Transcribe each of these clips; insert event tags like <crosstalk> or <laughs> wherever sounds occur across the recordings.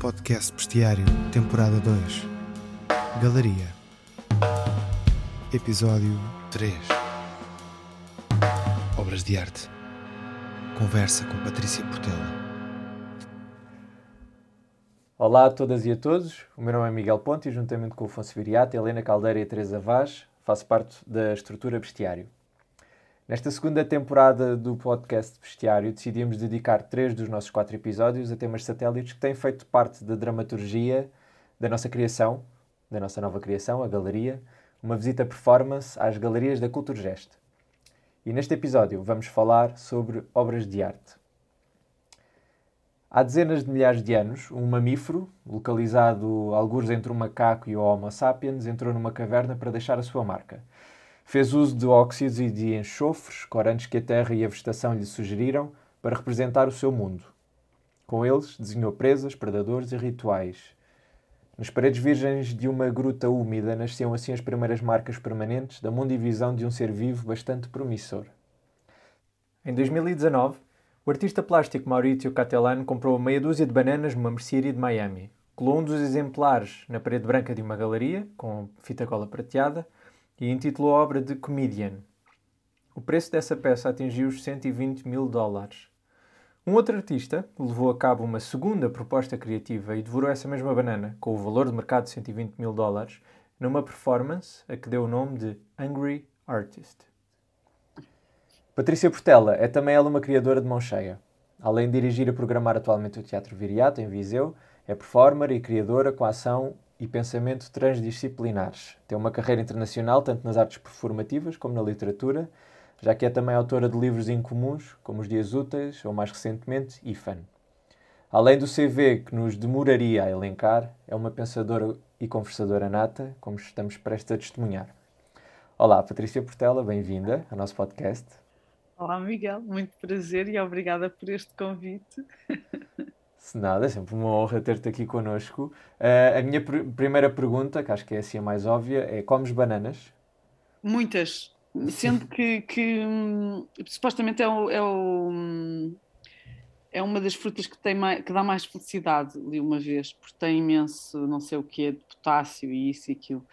Podcast Bestiário, temporada 2. Galeria. Episódio 3. Obras de arte. Conversa com Patrícia Portela. Olá a todas e a todos, o meu nome é Miguel Ponte e juntamente com o Afonso Viriato, Helena Caldeira e Teresa Vaz, faço parte da estrutura Bestiário. Nesta segunda temporada do podcast Bestiário, decidimos dedicar três dos nossos quatro episódios a temas satélites que têm feito parte da dramaturgia da nossa criação, da nossa nova criação, a Galeria, uma visita performance às galerias da Culturgest. E neste episódio vamos falar sobre obras de arte. Há dezenas de milhares de anos, um mamífero, localizado alguns entre um macaco e o Homo sapiens, entrou numa caverna para deixar a sua marca – Fez uso de óxidos e de enxofres, corantes que a terra e a vegetação lhe sugeriram, para representar o seu mundo. Com eles, desenhou presas, predadores e rituais. Nas paredes virgens de uma gruta úmida nasciam assim as primeiras marcas permanentes da mundivisão de um ser vivo bastante promissor. Em 2019, o artista plástico Maurizio Catellano comprou meia dúzia de bananas numa mercearia de Miami. Colou um dos exemplares na parede branca de uma galeria, com fita cola prateada, e intitulou a obra de Comedian. O preço dessa peça atingiu os 120 mil dólares. Um outro artista levou a cabo uma segunda proposta criativa e devorou essa mesma banana, com o valor de mercado de 120 mil dólares, numa performance a que deu o nome de Angry Artist. Patrícia Portela é também ela uma criadora de mão cheia. Além de dirigir e programar atualmente o Teatro Viriato, em Viseu, é performer e criadora com a ação e pensamento transdisciplinares. Tem uma carreira internacional tanto nas artes performativas como na literatura, já que é também autora de livros incomuns, como Os Dias Úteis ou, mais recentemente, IFAN. Além do CV que nos demoraria a elencar, é uma pensadora e conversadora nata, como estamos prestes a testemunhar. Olá, Patrícia Portela, bem-vinda ao nosso podcast. Olá, Miguel, muito prazer e obrigada por este convite. <laughs> Se nada, é sempre uma honra ter-te aqui connosco. Uh, a minha pr primeira pergunta, que acho que é assim a mais óbvia, é: comes bananas? Muitas. Sendo que, que hum, supostamente é, o, é, o, hum, é uma das frutas que, tem mais, que dá mais felicidade, li uma vez, porque tem imenso, não sei o que, de potássio e isso e aquilo,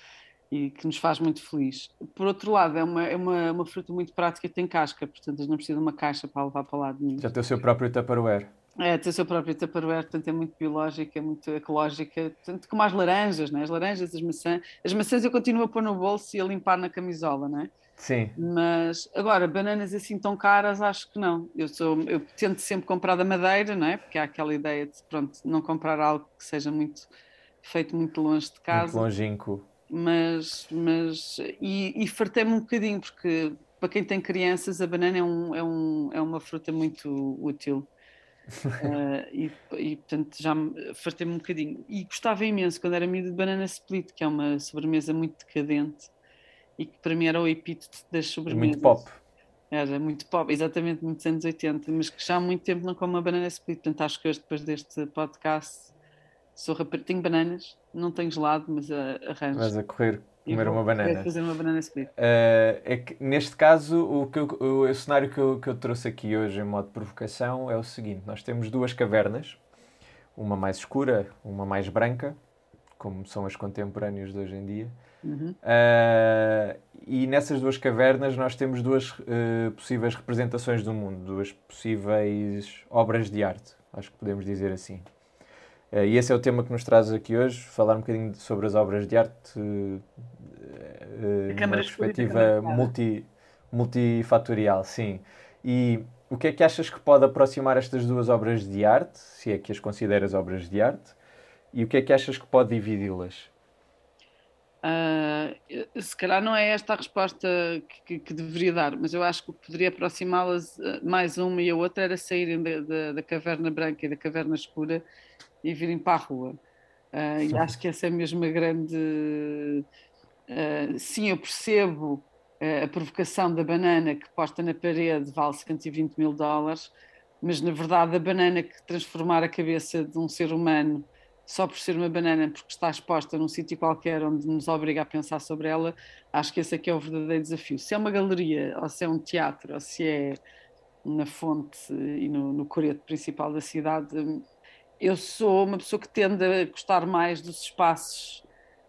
e que nos faz muito feliz. Por outro lado, é uma, é uma, uma fruta muito prática e tem casca, portanto, não precisa de uma caixa para levar para lá de mim. Já tem o seu próprio Tupperware. É, tem o seu próprio Tupperware, portanto é muito biológica, é muito ecológica, tanto como as laranjas, né? as laranjas, as maçãs. As maçãs eu continuo a pôr no bolso e a limpar na camisola, não é? Sim. Mas agora, bananas assim tão caras, acho que não. Eu, sou, eu tento sempre comprar da madeira, não é? Porque há aquela ideia de, pronto, não comprar algo que seja muito feito muito longe de casa. Muito longínquo. Mas, mas e, e fartei-me um bocadinho, porque para quem tem crianças, a banana é, um, é, um, é uma fruta muito útil uh, e, e, portanto já fartei-me um bocadinho. E gostava imenso quando era miúdo de banana split, que é uma sobremesa muito decadente e que para mim era o epíteto das sobremesas. Muito pop. Era muito pop, exatamente, muitos anos 80, mas que já há muito tempo não como uma banana split. Portanto, acho que hoje, depois deste podcast, sou rapaz, tenho bananas, não tenho gelado, mas uh, arranjo. Vais a correr comer uma banana. fazer uma banana split. Uh, é que, neste caso, o, que eu, o, o cenário que eu, que eu trouxe aqui hoje em modo de provocação é o seguinte: nós temos duas cavernas, uma mais escura, uma mais branca, como são as contemporâneas de hoje em dia. Uhum. Uh, e nessas duas cavernas nós temos duas uh, possíveis representações do mundo, duas possíveis obras de arte, acho que podemos dizer assim. Uh, e esse é o tema que nos traz aqui hoje, falar um bocadinho sobre as obras de arte uh, numa perspectiva multi, multifatorial, sim. E o que é que achas que pode aproximar estas duas obras de arte, se é que as consideras obras de arte, e o que é que achas que pode dividi-las? Uh, se calhar não é esta a resposta que, que, que deveria dar, mas eu acho que o que poderia aproximá-las mais uma e a outra era saírem da, da, da, caverna branca e da caverna escura e virem para a rua. Uh, e acho que essa é mesmo a grande Uh, sim, eu percebo uh, a provocação da banana que posta na parede vale 120 mil dólares, mas na verdade a banana que transformar a cabeça de um ser humano só por ser uma banana, porque está exposta num sítio qualquer onde nos obriga a pensar sobre ela, acho que esse aqui é o verdadeiro desafio. Se é uma galeria, ou se é um teatro, ou se é na fonte e no, no coreto principal da cidade, eu sou uma pessoa que tende a gostar mais dos espaços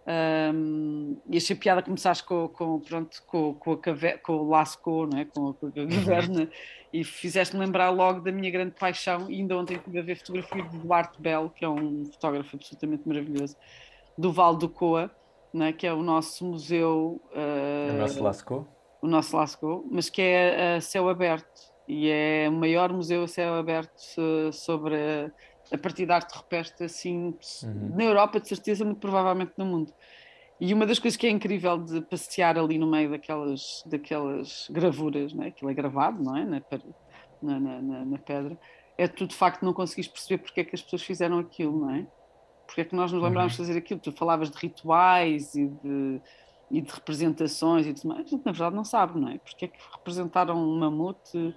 um, e achei piada começares com, com, pronto, com, com, a com o Lascaux, não é? com, com a uhum. caverna, e fizeste-me lembrar logo da minha grande paixão. E ainda ontem estive a ver fotografias de Duarte Bell, que é um fotógrafo absolutamente maravilhoso, do Val do Coa, é? que é o nosso museu. Uh, o nosso Lascaux? O nosso Lascaux, mas que é a céu aberto. E é o maior museu a céu aberto sobre a partir da arte rupestre, assim, uhum. na Europa, de certeza, muito provavelmente no mundo. E uma das coisas que é incrível de passear ali no meio daquelas, daquelas gravuras, né? aquilo é gravado, não é? Na, na, na, na pedra, é tu de facto não conseguis perceber porque é que as pessoas fizeram aquilo, não é? Porque é que nós nos lembramos uhum. de fazer aquilo? Tu falavas de rituais e de, e de representações e tudo mais, a gente na verdade não sabe, não é? Porque é que representaram um mamute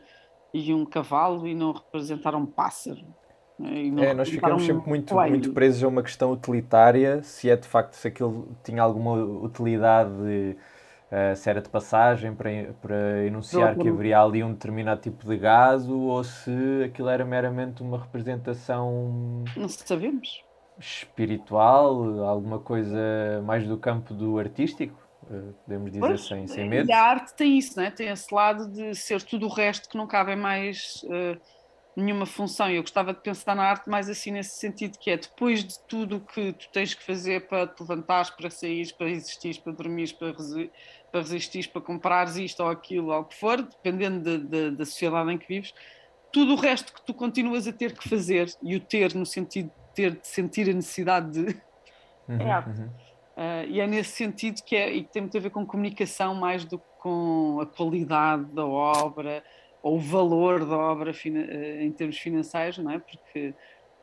e um cavalo e não representaram um pássaro? É, nós ficamos sempre muito, muito presos a uma questão utilitária, se é de facto se aquilo tinha alguma utilidade, uh, se era de passagem para, para enunciar que haveria ali um determinado tipo de gás ou se aquilo era meramente uma representação. Não sabemos. Espiritual, alguma coisa mais do campo do artístico, uh, podemos dizer pois, sem, sem medo. E a arte tem isso, né? tem esse lado de ser tudo o resto que não cabe mais. Uh, nenhuma função. Eu gostava de pensar na arte mais assim nesse sentido, que é depois de tudo o que tu tens que fazer para te levantares, para sair, para existir, para dormir, para, resi para resistir, para comprares isto ou aquilo ou o que for, dependendo de, de, da sociedade em que vives, tudo o resto que tu continuas a ter que fazer e o ter no sentido de ter de sentir a necessidade de uhum, é arte. Uhum. Uh, e é nesse sentido que é e que tem muito a ver com comunicação mais do que com a qualidade da obra, ou o valor da obra eh, em termos financeiros, não é? Porque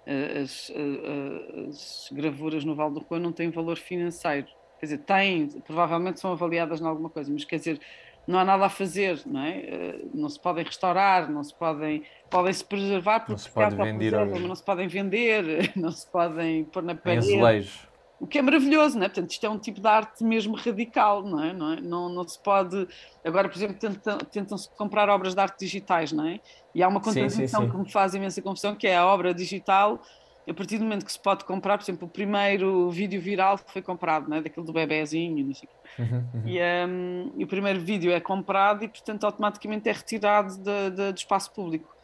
eh, as, eh, as gravuras no Val do Rua não têm valor financeiro. Quer dizer, têm, provavelmente são avaliadas em alguma coisa, mas quer dizer, não há nada a fazer, não é? Não se podem restaurar, não se podem, podem se preservar porque não se pode vender, mas não se podem vender, <laughs> não se podem pôr na parede. Em azulejos o que é maravilhoso, não é? Portanto, isto é um tipo de arte mesmo radical, não é? Não, é? não, não se pode. Agora, por exemplo, tentam-se tentam comprar obras de arte digitais, não é? E há uma contradição que me faz imensa confusão, que é a obra digital, a partir do momento que se pode comprar, por exemplo, o primeiro vídeo viral que foi comprado, não é? Daquele do bebezinho, não sei uhum, uhum. E, um, e o primeiro vídeo é comprado e, portanto, automaticamente é retirado de, de, do espaço público.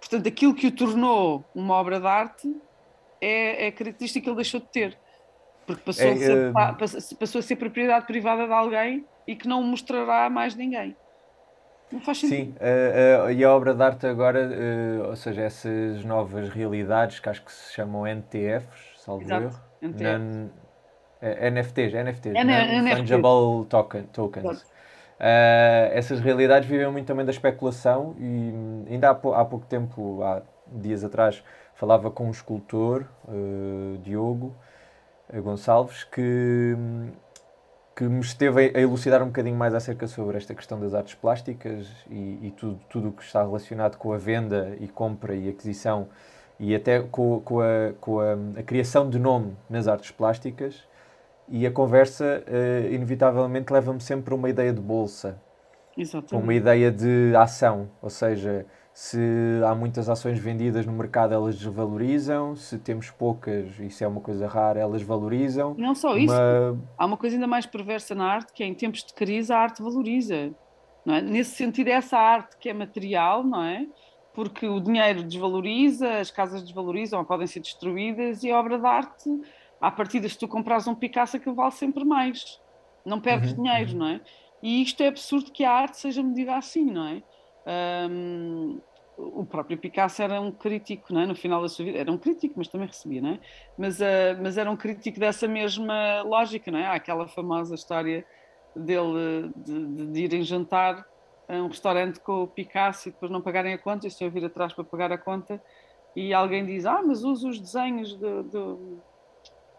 Portanto, aquilo que o tornou uma obra de arte é, é a característica que ele deixou de ter. Porque passou, é, a ser, uh... passou a ser propriedade privada de alguém e que não mostrará a mais ninguém. Não faz sentido. Sim, uh, uh, e a obra de arte agora, uh, ou seja, essas novas realidades que acho que se chamam NTFs, salvo Exato. erro. NTF. NFTs, NFTs, N Fungible token, Tokens. essas realidades vivem muito também da especulação e ainda há, há pouco tempo, há dias atrás, falava com um escultor, Diogo, Gonçalves, que, que me esteve a elucidar um bocadinho mais acerca sobre esta questão das artes plásticas e, e tudo, tudo o que está relacionado com a venda e compra e aquisição e até com, com, a, com a, a criação de nome nas artes plásticas. E a conversa, uh, inevitavelmente, leva-me sempre a uma ideia de bolsa, Exatamente. uma ideia de ação, ou seja, se há muitas ações vendidas no mercado, elas desvalorizam, se temos poucas, isso é uma coisa rara, elas valorizam. Não só isso, uma... há uma coisa ainda mais perversa na arte, que é em tempos de crise a arte valoriza. É? Nesse sentido, é essa arte que é material, não é? Porque o dinheiro desvaloriza, as casas desvalorizam ou podem ser destruídas, e a obra de arte, à partida, se tu compras um Picasso, aquilo vale sempre mais. Não perdes uhum, dinheiro, uhum. não é? E isto é absurdo que a arte seja medida assim, não é? Um, o próprio Picasso era um crítico, não é? no final da sua vida, era um crítico, mas também recebia, não é? mas, uh, mas era um crítico dessa mesma lógica, não é? Há aquela famosa história dele de, de, de irem jantar a um restaurante com o Picasso e depois não pagarem a conta, e se eu vir atrás para pagar a conta, e alguém diz, ah, mas usa os desenhos de, de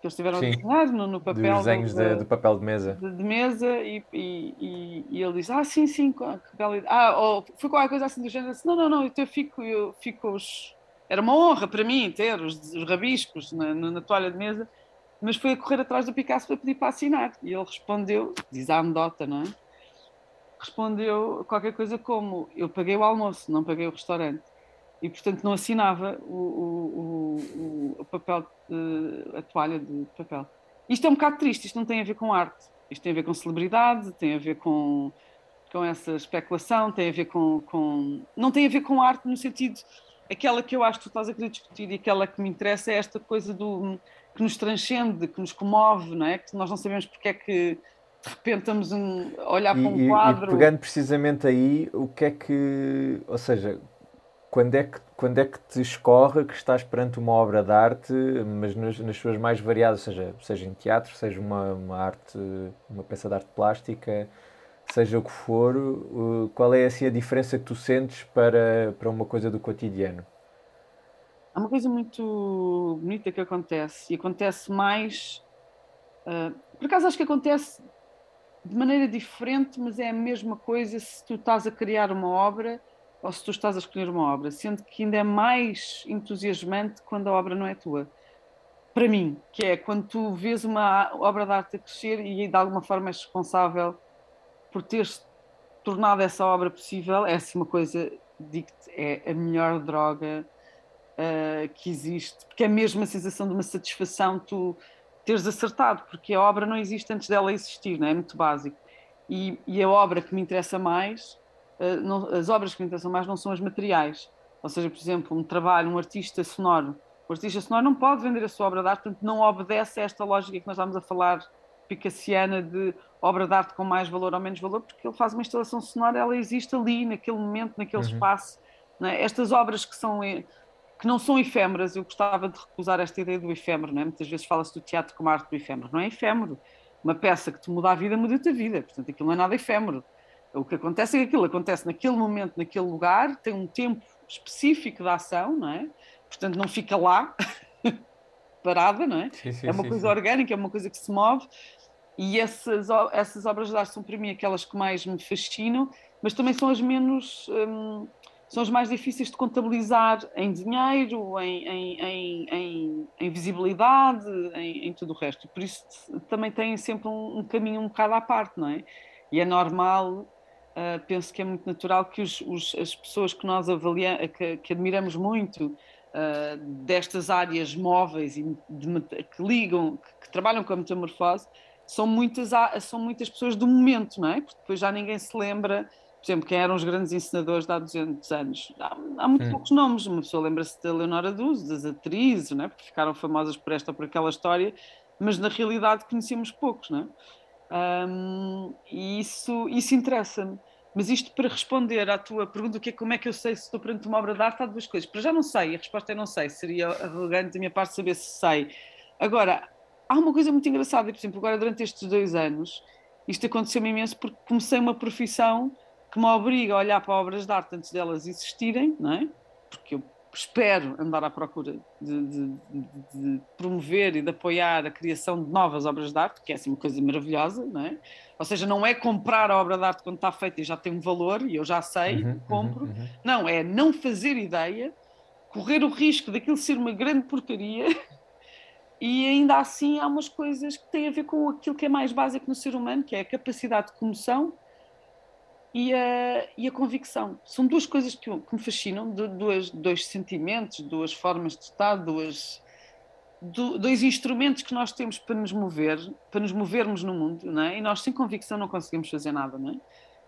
que eles tiveram desenhar no, no papel. desenhos de, de, papel de mesa. De, de mesa e, e, e, e, ele diz, ah, sim, sim, que bela Ah, ou foi qualquer coisa assim do género, assim, não, não, não, eu fico, eu fico os... Era uma honra para mim ter os, os rabiscos na, na, na, toalha de mesa, mas foi a correr atrás do Picasso para pedir para assinar. E ele respondeu, diz a anedota, não é? Respondeu qualquer coisa como, eu paguei o almoço, não paguei o restaurante e portanto não assinava o, o, o, papel, a toalha de papel. Isto é um bocado triste, isto não tem a ver com arte, isto tem a ver com celebridade, tem a ver com, com essa especulação, tem a ver com, com. Não tem a ver com arte no sentido. Aquela que eu acho que tu estás a querer discutir e aquela que me interessa é esta coisa do que nos transcende, que nos comove, não é? Que nós não sabemos porque é que de repente estamos a olhar para um quadro. E pegando precisamente aí, o que é que. Ou seja, quando é que, quando é que te escorre que estás perante uma obra de arte, mas nas, nas suas mais variadas, seja, seja em teatro, seja uma, uma arte, uma peça de arte plástica, seja o que for, qual é assim a diferença que tu sentes para, para uma coisa do cotidiano? Há uma coisa muito bonita que acontece, e acontece mais. Uh, por acaso acho que acontece de maneira diferente, mas é a mesma coisa se tu estás a criar uma obra ou se tu estás a escolher uma obra, sendo que ainda é mais entusiasmante quando a obra não é tua. Para mim, que é quando tu vês uma obra de arte a crescer e de alguma forma és responsável por teres tornado essa obra possível, é assim uma coisa, digo-te, é a melhor droga uh, que existe, porque é mesmo a sensação de uma satisfação tu teres acertado, porque a obra não existe antes dela existir, não é? é muito básico. E, e a obra que me interessa mais não, as obras que me interessam mais não são as materiais. Ou seja, por exemplo, um trabalho, um artista sonoro. O artista sonoro não pode vender a sua obra de arte, portanto, não obedece a esta lógica que nós estamos a falar picassiana de obra de arte com mais valor ou menos valor, porque ele faz uma instalação sonora, ela existe ali, naquele momento, naquele uhum. espaço. É? Estas obras que são que não são efêmeras, eu gostava de recusar esta ideia do efêmero, é? Muitas vezes fala-se do teatro como arte do efêmero. Não é efêmero. Uma peça que te muda a vida, muda-te a vida. Portanto, aquilo não é nada efêmero. O que acontece é que aquilo acontece naquele momento, naquele lugar, tem um tempo específico de ação, não é? Portanto, não fica lá <laughs> parada, não é? Sim, sim, é uma sim, coisa orgânica, é uma coisa que se move. E essas, essas obras de arte são para mim aquelas que mais me fascinam, mas também são as menos. Hum, são as mais difíceis de contabilizar em dinheiro, em, em, em, em, visibilidade, em, tudo o resto. Por isso também têm sempre um, um caminho um bocado à parte, não é? E é normal Uh, penso que é muito natural que os, os, as pessoas que nós avaliamos, que, que admiramos muito uh, destas áreas móveis e de, que ligam, que, que, trabalham com a metamorfose, são muitas, são muitas pessoas do momento, não é? Porque depois já ninguém se lembra, por exemplo, quem eram os grandes ensinadores de há 200 anos. Há, há muito hum. poucos nomes, uma pessoa lembra-se da Leonora Duz, das atrizes, não é? Porque ficaram famosas por esta ou por aquela história, mas na realidade conhecemos poucos, não é? Um, e isso, isso interessa-me. Mas isto para responder à tua pergunta, que é como é que eu sei se estou perante uma obra de arte, há duas coisas. Para já não sei, a resposta é não sei, seria arrogante da minha parte saber se sei. Agora, há uma coisa muito engraçada, por exemplo, agora durante estes dois anos, isto aconteceu-me imenso porque comecei uma profissão que me obriga a olhar para obras de arte antes delas existirem, não é? Porque eu espero andar à procura de, de, de, promover e de apoiar a criação de novas obras de arte, que é assim uma coisa maravilhosa, não é? Ou seja, não é comprar a obra de arte quando está feita e já tem um valor e eu já sei, uhum, compro. Uhum, uhum. Não, é não fazer ideia, correr o risco daquilo ser uma grande porcaria <laughs> e ainda assim há umas coisas que têm a ver com aquilo que é mais básico no ser humano, que é a capacidade de comoção e a, e a convicção. São duas coisas que, que me fascinam, duas, dois sentimentos, duas formas de estar, duas, dois instrumentos que nós temos para nos mover, para nos movermos no mundo, não é? E nós sem convicção não conseguimos fazer nada, não é?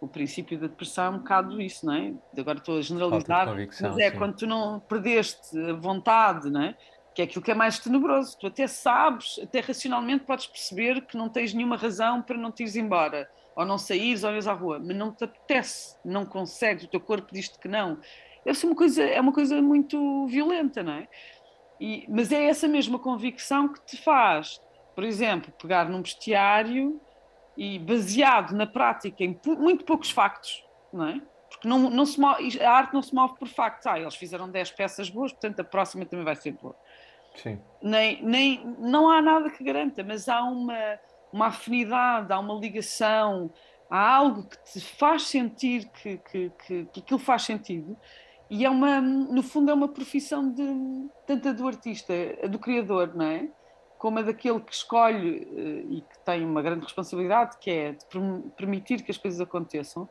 O princípio da depressão é um bocado isso, não é? Agora estou a generalizar, mas é sim. quando tu não perdeste a vontade, não é? Que é aquilo que é mais tenebroso. Tu até sabes, até racionalmente podes perceber que não tens nenhuma razão para não te ires embora ou não saíres ou ires à rua, mas não te apetece, não consegues, o teu corpo diz-te que não. Ser uma coisa, é uma coisa muito violenta, não é? E, mas é essa mesma convicção que te faz, por exemplo, pegar num bestiário e baseado na prática em muito poucos factos, não é? Porque não, não se move, a arte não se move por factos. Ah, eles fizeram 10 peças boas, portanto a próxima também vai ser boa. Sim. Nem, nem, não há nada que garanta, mas há uma, uma afinidade, há uma ligação, há algo que te faz sentir que, que, que, que aquilo faz sentido. E é uma, no fundo, é uma profissão de tanto a do artista, a do criador, não é? Como a daquele que escolhe uh, e que tem uma grande responsabilidade, que é de permitir que as coisas aconteçam,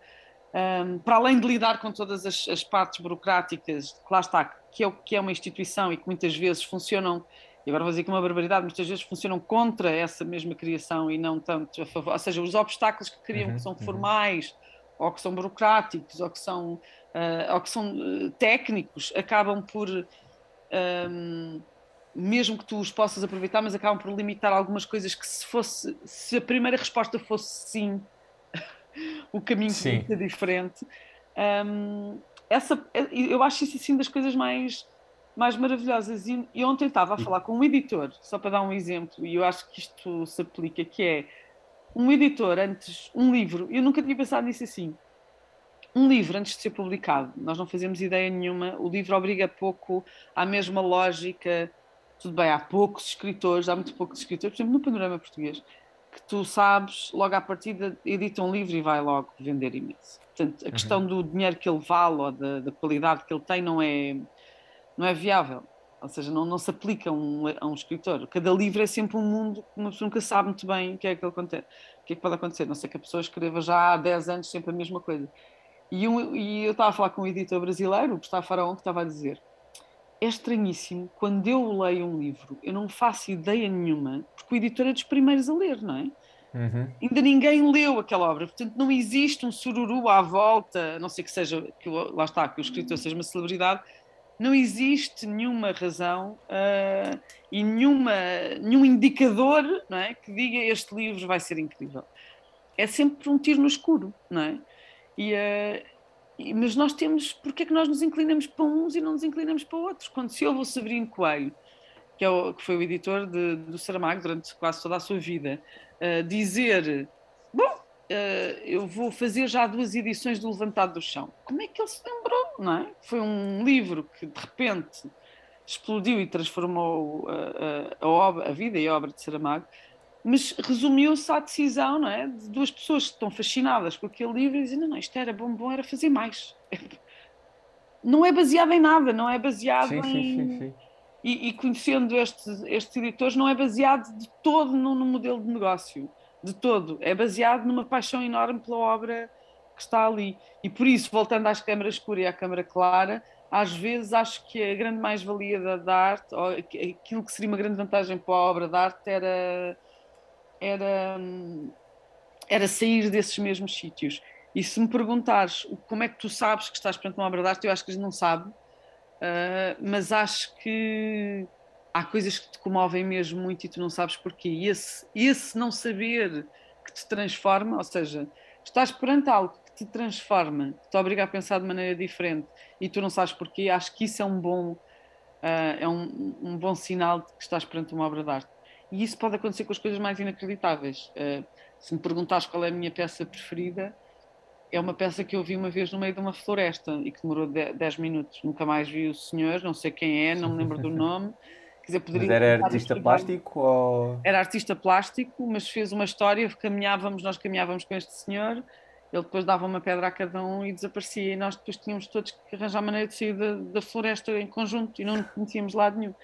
um, para além de lidar com todas as, as partes burocráticas, que lá está, que é, que é uma instituição e que muitas vezes funcionam e agora vou dizer que uma barbaridade, muitas vezes funcionam contra essa mesma criação e não tanto a favor, ou seja, os obstáculos que criam, uhum, que são uhum. formais, ou que são burocráticos, ou que são, uh, ou que são uh, técnicos, acabam por, um, ehm, mesmo que tu os possas aproveitar, mas acabam por limitar algumas coisas que se fosse, se a primeira resposta fosse sim, <laughs> o caminho seria diferente. Um, ehm, essa, eu acho isso assim das coisas mais mais maravilhosas. E, e ontem estava a falar com um editor, só para dar um exemplo, e eu acho que isto se aplica, que é um editor antes, um livro, eu nunca tinha pensado nisso assim. Um livro antes de ser publicado, nós não fazemos ideia nenhuma, o livro obriga pouco à mesma lógica. Tudo bem, há poucos escritores, há muito poucos escritores, por exemplo, no panorama português, que tu sabes, logo à partida, edita um livro e vai logo vender imenso. Portanto, a uhum. questão do dinheiro que ele vale ou da, da qualidade que ele tem não é, não é viável. Ou seja, não, não se aplica a um, a um escritor. Cada livro é sempre um mundo que uma pessoa nunca sabe muito bem o que é que, acontece, o que, é que pode acontecer. Não sei que a pessoa escreva já há 10 anos sempre a mesma coisa. E, um, e eu estava a falar com um editor brasileiro, o Gustavo Faraón, que estava a dizer: é estranhíssimo, quando eu leio um livro, eu não faço ideia nenhuma, porque o editor é dos primeiros a ler, não é? Uhum. Ainda ninguém leu aquela obra, portanto não existe um sururu à volta, a não sei que seja, que lá está, que o escritor seja uma celebridade, não existe nenhuma razão uh, e nenhuma, nenhum indicador não é, que diga este livro vai ser incrível. É sempre um tiro no escuro, não é? E, uh, e, mas nós temos, porque é que nós nos inclinamos para uns e não nos inclinamos para outros? Quando se ouve o Severino Coelho, que, é o, que foi o editor de, do Saramago durante quase toda a sua vida, uh, dizer, bom, Uh, eu vou fazer já duas edições do Levantado do Chão. Como é que ele se lembrou, não é? Foi um livro que de repente explodiu e transformou a, a, a, obra, a vida e a obra de Saramago, mas resumiu-se à decisão, não é? De duas pessoas que estão fascinadas com aquele livro e dizem: não, não, isto era bom, bom, era fazer mais. <laughs> Não é baseado em nada, não é baseado sim, em. Sim, sim, e, e, conhecendo estes, estes editores, não é baseado de todo no, no modelo de negócio de todo. É baseado numa paixão enorme pela obra que está ali. E por isso, voltando às câmaras escura e à câmara clara, às vezes acho que a grande mais-valia da, da, arte, ou aquilo que seria uma grande vantagem para a obra de arte, era, era, era sair desses mesmos sítios. E se me perguntares como é que tu sabes que estás perante uma obra de arte, eu acho que a gente não sabe, uh, mas acho que há coisas que te comovem mesmo muito e tu não sabes porquê. E esse, esse não saber que te transforma, ou seja, estás perante algo que te transforma, que te obriga a pensar de maneira diferente e tu não sabes porquê, acho que isso é um bom, uh, é um, um, bom sinal de que estás perante uma obra de arte. E isso pode acontecer com as coisas mais inacreditáveis. Uh, se me perguntares qual é a minha peça preferida, é uma peça que eu vi uma vez no meio de uma floresta e que demorou 10 minutos. Nunca mais vi o senhor, não sei quem é, não me lembro do nome. Quer dizer, poderia mas era artista plástico ou... Era artista plástico, mas fez uma história, caminhávamos, nós caminhávamos com este senhor, ele depois dava uma pedra a cada um e desaparecia, e nós depois tínhamos todos que arranjar maneira de sair da, da floresta em conjunto e não conhecíamos lado nenhum.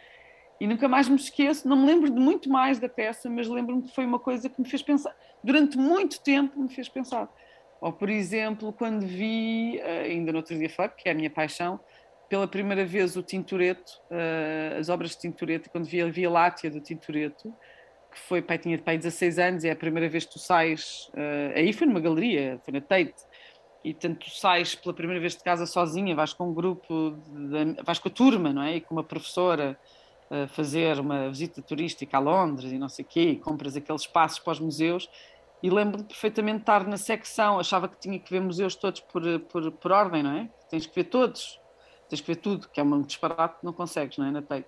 E nunca mais me esqueço, não me lembro de muito mais da peça, mas lembro-me que foi uma coisa que me fez pensar, durante muito tempo me fez pensar. Ou, por exemplo, quando vi, eh, ainda no outro dia foi, que é a minha paixão, pela primeira vez o Tintoretto, uh, as obras de Tintoretto, quando vi a Via Láctea do Tintoretto, que foi, pai, tinha pai 16 anos, é a primeira vez que tu sais, uh, aí foi numa galeria, foi na Tate, e tanto tu sais pela primeira vez de casa sozinha, vais com um grupo, de, vais com a turma, não é? E com uma professora fazer uma visita turística a Londres e não sei o quê, e compras aqueles espaços para os museus, e lembro-me perfeitamente de estar na secção, achava que tinha que ver museus todos por, por, por ordem, não é? Tens que ver todos, tens que ver tudo, que é um disparate, não consegues, não é? Na tape.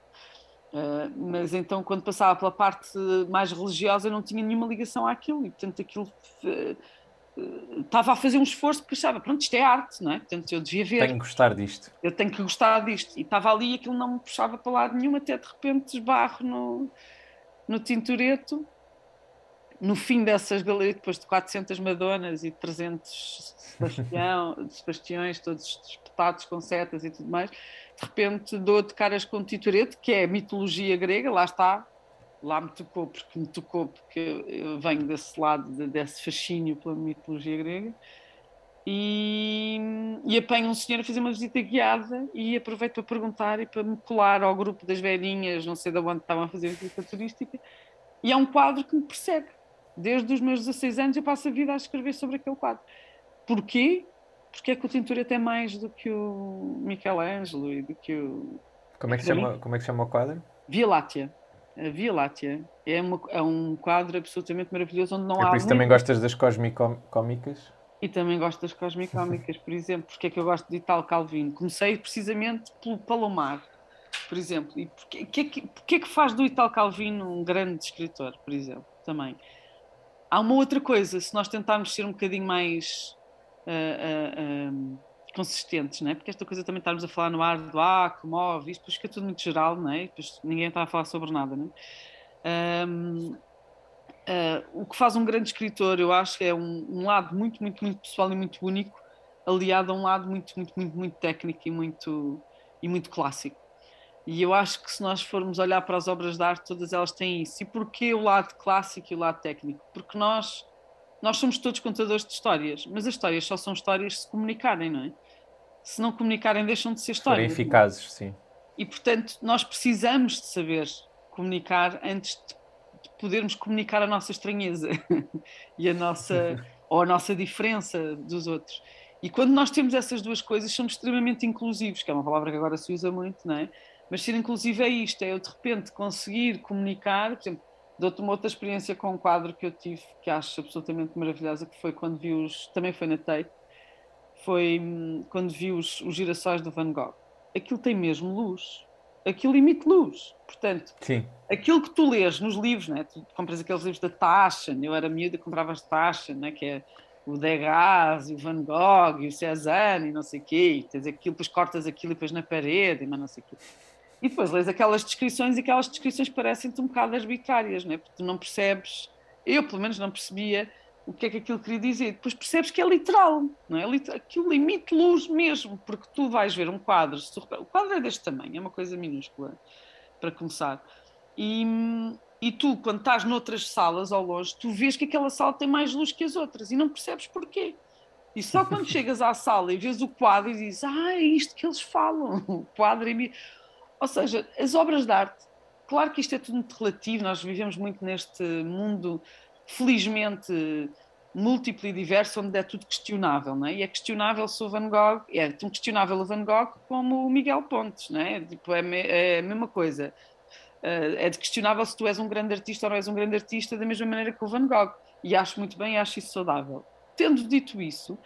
Uh, mas então, quando passava pela parte mais religiosa, eu não tinha nenhuma ligação àquilo, e portanto, aquilo uh, estava a fazer um esforço porque achava, pronto, isto é arte, não é? Portanto, eu devia ver. Tenho que gostar disto. Eu tenho que gostar disto. E estava ali e aquilo não me puxava para lado nenhum, até de repente desbarro no, no tintureto no fim dessas galerias, depois de 400 Madonas e 300 Sebastião, <laughs> Sebastiões, todos espetados com setas e tudo mais, de repente dou de caras com Titoreto, que é mitologia grega, lá está, lá me tocou, porque me tocou, porque eu venho desse lado, desse fascínio pela mitologia grega, e, e apanho um senhor a fazer uma visita guiada e aproveito para perguntar e para me colar ao grupo das velhinhas, não sei de onde estavam a fazer a visita turística, e é um quadro que me persegue. Desde os meus 16 anos eu passo a vida a escrever sobre aquele quadro. Porquê? Porque é que o Tintura é até mais do que o Michelangelo e do que o... Como é que, chama, como é que chama o quadro? Via Láctea. A Via Láctea é, uma, é um quadro absolutamente maravilhoso onde não é há... por isso também gostas das cómicas? E também gosto das cosmicómicas, por exemplo, porque é que eu gosto de Italo Calvino? Comecei precisamente pelo Palomar, por exemplo. E porquê, que, que, porquê que faz do Italo Calvino um grande escritor, por exemplo, também? Há uma outra coisa, se nós tentarmos ser um bocadinho mais uh, uh, consistentes, não é? porque esta coisa também estarmos a falar no ar do ah, que move, isto depois fica tudo muito geral, não é? Depois ninguém está a falar sobre nada, não é? Um, Uh, o que faz um grande escritor, eu acho é um, um, lado muito, muito, muito pessoal e muito único, aliado a um lado muito, muito, muito, muito técnico e muito, e muito clássico. E eu acho que se nós formos olhar para as obras de arte, todas elas têm isso. E porquê o lado clássico e o lado técnico? Porque nós, nós somos todos contadores de histórias, mas as histórias só são histórias se comunicarem, não é? Se não comunicarem, deixam de ser histórias. Forem eficazes, sim. E portanto, nós precisamos de saber comunicar antes de podermos comunicar a nossa estranheza <laughs> e a nossa <laughs> ou a nossa diferença dos outros. E quando nós temos essas duas coisas, somos extremamente inclusivos, que é uma palavra que agora se usa muito, não é? Mas ser inclusivo é isto, é eu de repente conseguir comunicar, por exemplo, dou-te uma outra experiência com um quadro que eu tive, que acho absolutamente maravilhosa, que foi quando vi os, também foi na Tate, foi hum, quando vi os, os girassóis do Van Gogh. Aquilo tem mesmo luz, aquilo emite luz. Portanto, Sim. aquilo que tu lês nos livros, né? tu compras aqueles livros da Taschen, eu era miúda e comprava as Taschen, né? que é o Degas, o Van Gogh, e o Cézanne, e não sei o quê, e tens aquilo, depois cortas aquilo e depois na parede, mas não sei o quê. E depois lês aquelas descrições e aquelas descrições parecem-te um bocado arbitrárias, né? porque tu não percebes, eu pelo menos não percebia o que é que aquilo queria dizer. Depois percebes que é literal, não é? Aquilo limite luz mesmo, porque tu vais ver um quadro, tu, o quadro é deste tamanho, é uma coisa minúscula, para começar. E, e tu, quando estás noutras salas ao longe, tu vês que aquela sala tem mais luz que as outras e não percebes porquê. E só quando <laughs> chegas à sala e vês o quadro e dizes, ah, é isto que eles falam, o quadro é... Ou seja, as obras de arte, claro que isto é tudo muito relativo, nós vivemos muito neste mundo felizmente múltiplo e diverso, onde é tudo questionável, não é? E é questionável se o Van Gogh, é tão questionável o Van Gogh como o Miguel Pontes, não é? Tipo, é, é a mesma coisa. Uh, é de questionável se tu és um grande artista ou não és um grande artista da mesma maneira que o Van Gogh. E acho muito bem, acho isso saudável. Tendo dito isso,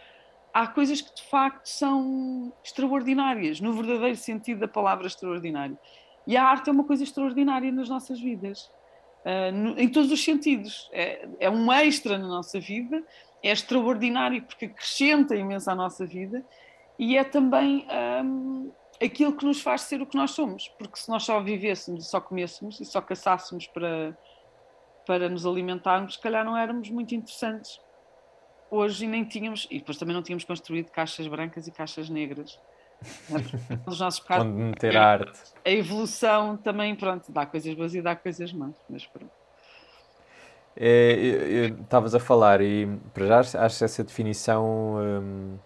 há coisas que de facto são extraordinárias, no verdadeiro sentido da palavra extraordinário. E a arte é uma coisa extraordinária nas nossas vidas no, em todos os sentidos. É, é, um extra na nossa vida, é extraordinário porque acrescenta imenso à nossa vida e é também aquilo que nos faz ser o que nós somos. Porque se nós só vivêssemos só comêssemos e só caçássemos para, para nos alimentarmos, se calhar não éramos muito interessantes. Hoje nem tínhamos, e depois também não tínhamos construído caixas brancas e caixas negras <laughs> os nossos pecados. Onde meter a arte. A evolução também, pronto, dá coisas boas e dá coisas más, mas pronto. É, Estavas a falar e para já acho essa definição hum,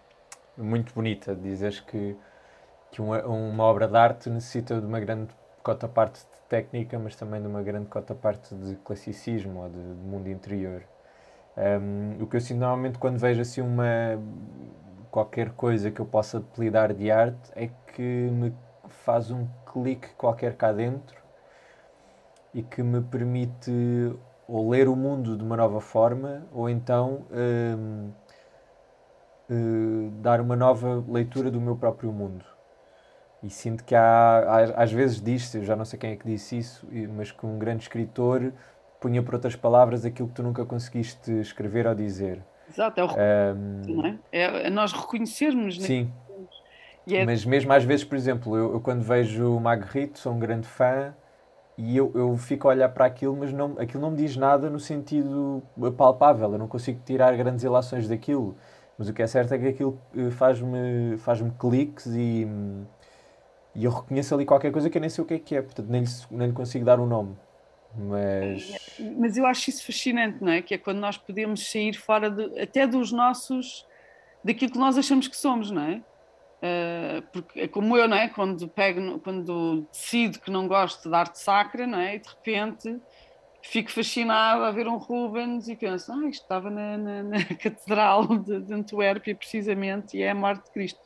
muito bonita. Dizes que, que uma, uma, obra de arte necessita de uma grande cota parte de técnica, mas também de uma grande cota parte de classicismo ou de, de mundo interior. Um, o que eu sinto normalmente quando vejo assim uma qualquer coisa que eu possa apelidar de arte é que me faz um clique qualquer cá dentro e que me permite ou ler o mundo de uma nova forma ou então hum, hum, dar uma nova leitura do meu próprio mundo. E sinto que há, às vezes diz-se, eu já não sei quem é que disse isso, mas que um grande escritor punha por outras palavras aquilo que tu nunca conseguiste escrever ou dizer. Exato, é o um, não é? é? nós reconhecermos. Né? Sim. É... Mas mesmo às vezes, por exemplo, eu, eu, quando vejo o Magritte, sou um grande fã e eu, eu fico a olhar para aquilo, mas não, aquilo não me diz nada no sentido palpável, eu não consigo tirar grandes ilações daquilo. Mas o que é certo é que aquilo eh, faz-me faz cliques e, e eu reconheço ali qualquer coisa que eu nem sei o que é que é, portanto nem lhe, nem lhe consigo dar o um nome. Mas... Mas eu acho isso fascinante, não é? Que é quando nós podemos sair fora de, até dos nossos daquilo que nós achamos que somos, não é? Uh, porque é como eu, não é? Quando pego, quando decido que não gosto de arte sacra, não é? E de repente fico fascinado a ver um Rubens e penso, ah, isto estava na, na, na <laughs> Catedral de, de, Antuérpia, precisamente, e é a morte de Cristo.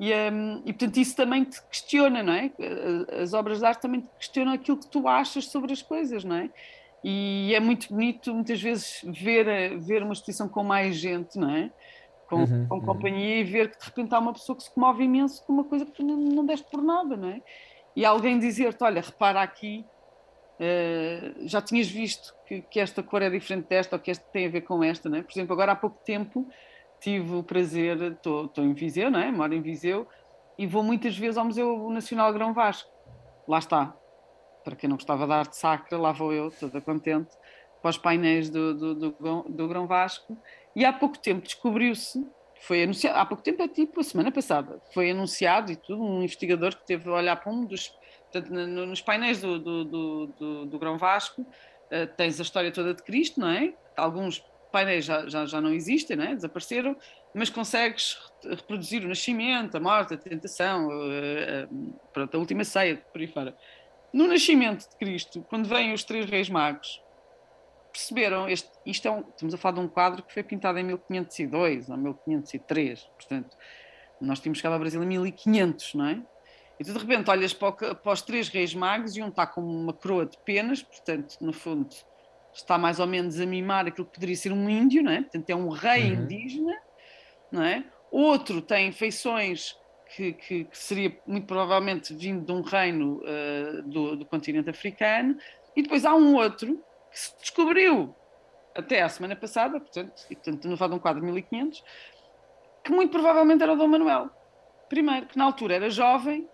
E, um, e, portanto, isso também te questiona, não é? As obras de arte também te questionam aquilo que tu achas sobre as coisas, não é? E é muito bonito, muitas vezes, ver, ver uma exposição com mais gente, não é? Com, uhum, com uhum. companhia e ver que de repente há uma pessoa que se comove imenso com uma coisa que tu não, não deste por nada, não é? E alguém dizer-te, olha, repara aqui, uh, já tinhas visto que, que, esta cor é diferente desta ou que esta tem a ver com esta, não é? Por exemplo, agora há pouco tempo tive o prazer, estou em Viseu, não é? Moro em Viseu e vou muitas vezes ao Museu Nacional Grão Vasco. Lá está, para quem não gostava da arte sacra, lá vou eu, toda contente, para os painéis do, do, do, do Grão Vasco. E há pouco tempo descobriu-se, foi anunciado, há pouco tempo é tipo a semana passada, foi anunciado e tudo, um investigador que teve a olhar para um dos, portanto, nos painéis do, do, do, do, Grão Vasco, uh, tens a história toda de Cristo, não é? Alguns painéis já, já, já não existem, não é? desapareceram, mas consegues reproduzir o nascimento, a morte, a tentação, uh, uh, pronto, a última ceia, por aí fora. No nascimento de Cristo, quando vêm os três reis magos, perceberam, este, isto é um, estamos a falar de um quadro que foi pintado em 1502 ou 1503, portanto, nós tínhamos chegado ao Brasil em 1500, não é? E tu de repente olhas para, o, para os três reis magos e um está com uma coroa de penas, portanto, no fundo, está mais ou menos a mimar aquilo que poderia ser um índio, não é? Portanto, é um rei uhum. indígena, não é? Outro tem feições que, que, que, seria muito provavelmente vindo de um reino uh, do, do, continente africano, e depois há um outro que se descobriu até a semana passada, portanto, e, portanto no de um quadro de 1500, que muito provavelmente era o Dom Manuel I, que na altura era jovem,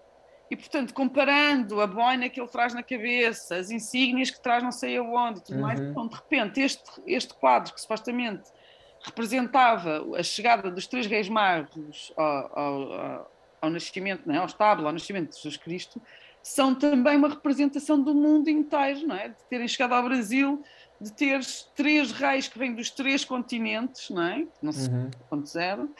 e portanto, comparando a boina que ele traz na cabeça, as insígnias que traz não sei aonde, e tudo uhum. mais, então, de repente, este, este quadro que supostamente representava a chegada dos três reis magos ao, ao, ao nascimento, é? ao estábulo, ao nascimento de Jesus Cristo, são também uma representação do mundo inteiro, não é? De terem chegado ao Brasil, de teres três reis que vêm dos três continentes, não é? Não sei uhum. ponto zero,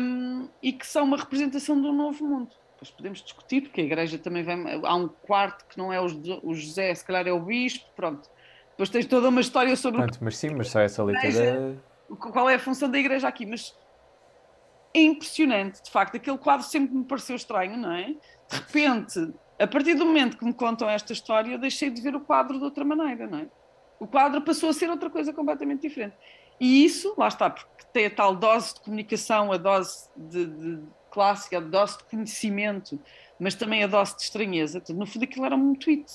um, e que são uma representação do novo mundo. Depois podemos discutir, porque a igreja também vem. Há um quarto que não é o José, se calhar é o bispo, pronto. Depois tens toda uma história sobre. Pronto, mas sim, mas só essa leitura. Qual é a função da igreja aqui? Mas é impressionante, de facto. Aquele quadro sempre me pareceu estranho, não é? De repente, a partir do momento que me contam esta história, eu deixei de ver o quadro de outra maneira, não é? O quadro passou a ser outra coisa completamente diferente. E isso, lá está, porque tem a tal dose de comunicação, a dose de, de clássica, a dose de conhecimento, mas também a dose de estranheza. No fundo, aquilo era um tweet.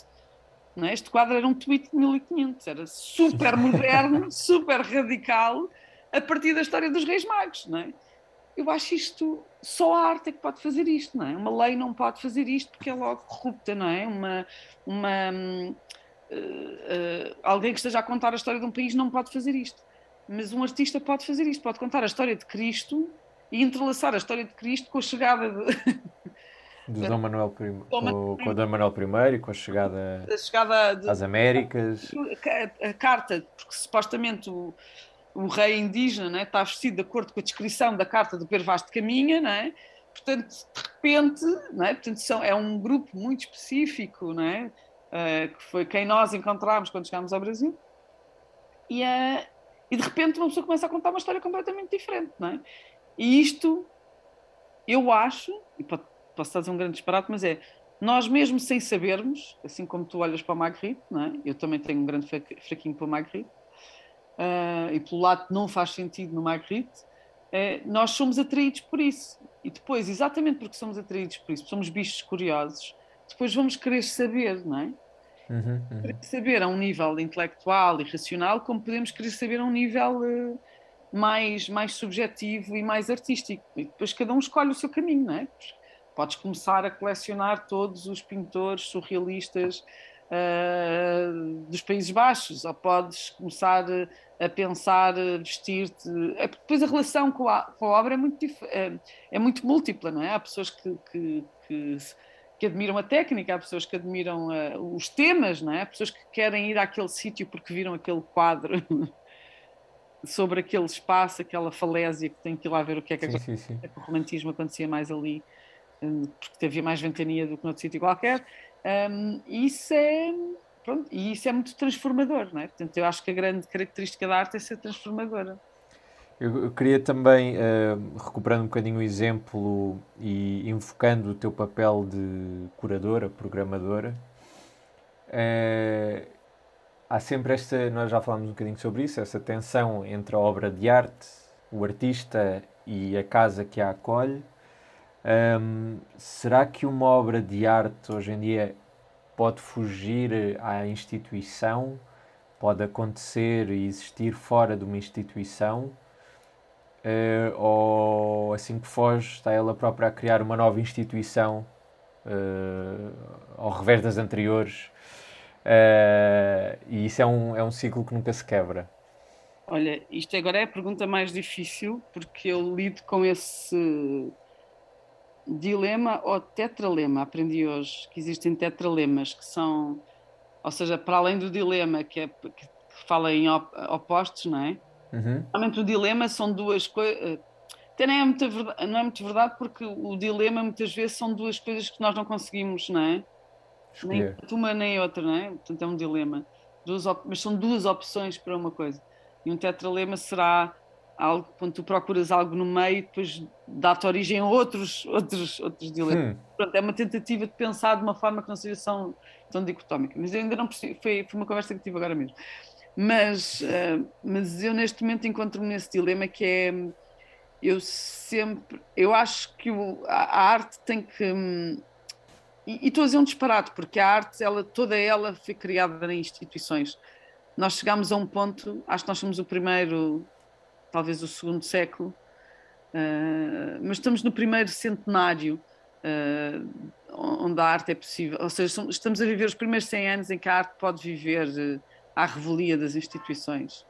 Não é? Este quadro era um tweet de 1500, era super moderno, <laughs> super radical, a partir da história dos Reis Magos. Não é? eu acho isto, só a arte é que pode fazer isto, não é? Uma lei não pode fazer isto porque é logo corrupta, não é? Uma, uma, uh, uh, alguém que esteja a contar a história de um país não pode fazer isto. Mas um artista pode fazer isto, pode contar a história de Cristo e entrelaçar a história de Cristo com a chegada de... Do Dom Manuel I, com, com o Dom Manuel I, com a chegada, a chegada de, às Américas. A, a, carta, porque supostamente o, o rei indígena né, está vestido de acordo com a descrição da carta do Pedro Vaz de Caminha, né? portanto, de repente, né, portanto, são, é um grupo muito específico, uh, que foi quem nós encontramos quando chegámos ao Brasil, e, uh, e de repente uma pessoa começa a contar uma história completamente diferente. Né? E isto, eu acho, e posso estar a dizer um grande disparate, mas é, nós mesmo sem sabermos, assim como tu olhas para o Magritte, é? eu também tenho um grande fraquinho para o Magritte, uh, e pelo lado não faz sentido no Magritte, uh, nós somos atraídos por isso. E depois, exatamente porque somos atraídos por isso, somos bichos curiosos, depois vamos querer saber, não é? Uhum, uhum. Querer saber a um nível intelectual e racional, como podemos querer saber a um nível uh, mais, mais subjetivo e mais artístico. E depois cada um escolhe o seu caminho, não é? Podes começar a colecionar todos os pintores surrealistas uh, dos Países Baixos, ou podes começar a pensar, vestir-te. É, depois a relação com a, com a obra é muito, é, é, muito múltipla, não é? Há pessoas que, que, que, que admiram a técnica, há pessoas que admiram uh, os temas, não é? Há pessoas que querem ir àquele sítio porque viram aquele quadro. <laughs> sobre aquele espaço, aquela falésia que tem que ir lá ver o que é que, sim, sim, sim. É o romantismo acontecia mais ali, hum, porque havia mais ventania do que noutro sítio qualquer. Um, isso é pronto, e isso é muito transformador, não é? Portanto, eu acho que a grande característica da arte é ser transformadora. Eu, eu queria também, uh, recuperando um bocadinho o exemplo e invocando o teu papel de curadora, programadora, uh, há sempre esta, nós já falámos um bocadinho sobre isso, essa tensão entre a obra de arte, o artista e a casa que a acolhe. Um, será que uma obra de arte hoje em dia pode fugir à instituição, pode acontecer e existir fora de uma instituição, uh, ou assim que foge, está ela própria a criar uma nova instituição uh, ao revés das anteriores, uh, e isso é um, é um ciclo que nunca se quebra. Olha, isto agora é a pergunta mais difícil, porque eu lido com esse dilema ou tetralema. Aprendi hoje que existem tetralemas, que são, ou seja, para além do dilema, que, é, que fala em op opostos, não é? Uhum. Realmente o dilema são duas coisas. Eh, até nem é verdade, não é muito verdade, porque o dilema muitas vezes são duas coisas que nós não conseguimos, não é? Nem uma nem outra, não é? Portanto, é um dilema. Duas mas são duas opções para uma coisa. E um tetralema será algo, quando tu procuras algo no meio, depois dá-te origem a outros, outros, outros dilemas. Hum. Pronto, é uma tentativa de pensar de uma forma que não seja tão, tão dicotómica. Mas eu ainda não percebi, foi, foi uma conversa que tive agora mesmo. Mas, uh, mas eu neste momento encontro-me nesse dilema que é eu sempre eu acho que o, a, a, arte tem que hum, e, estou a dizer um disparate porque a arte ela toda ela foi criada em instituições nós chegamos a um ponto acho que nós somos o primeiro talvez o segundo século, uh, mas estamos no primeiro centenário uh, onde a arte é possível, ou seja, estamos a viver os primeiros 100 anos em que a arte pode viver uh, à revelia das instituições.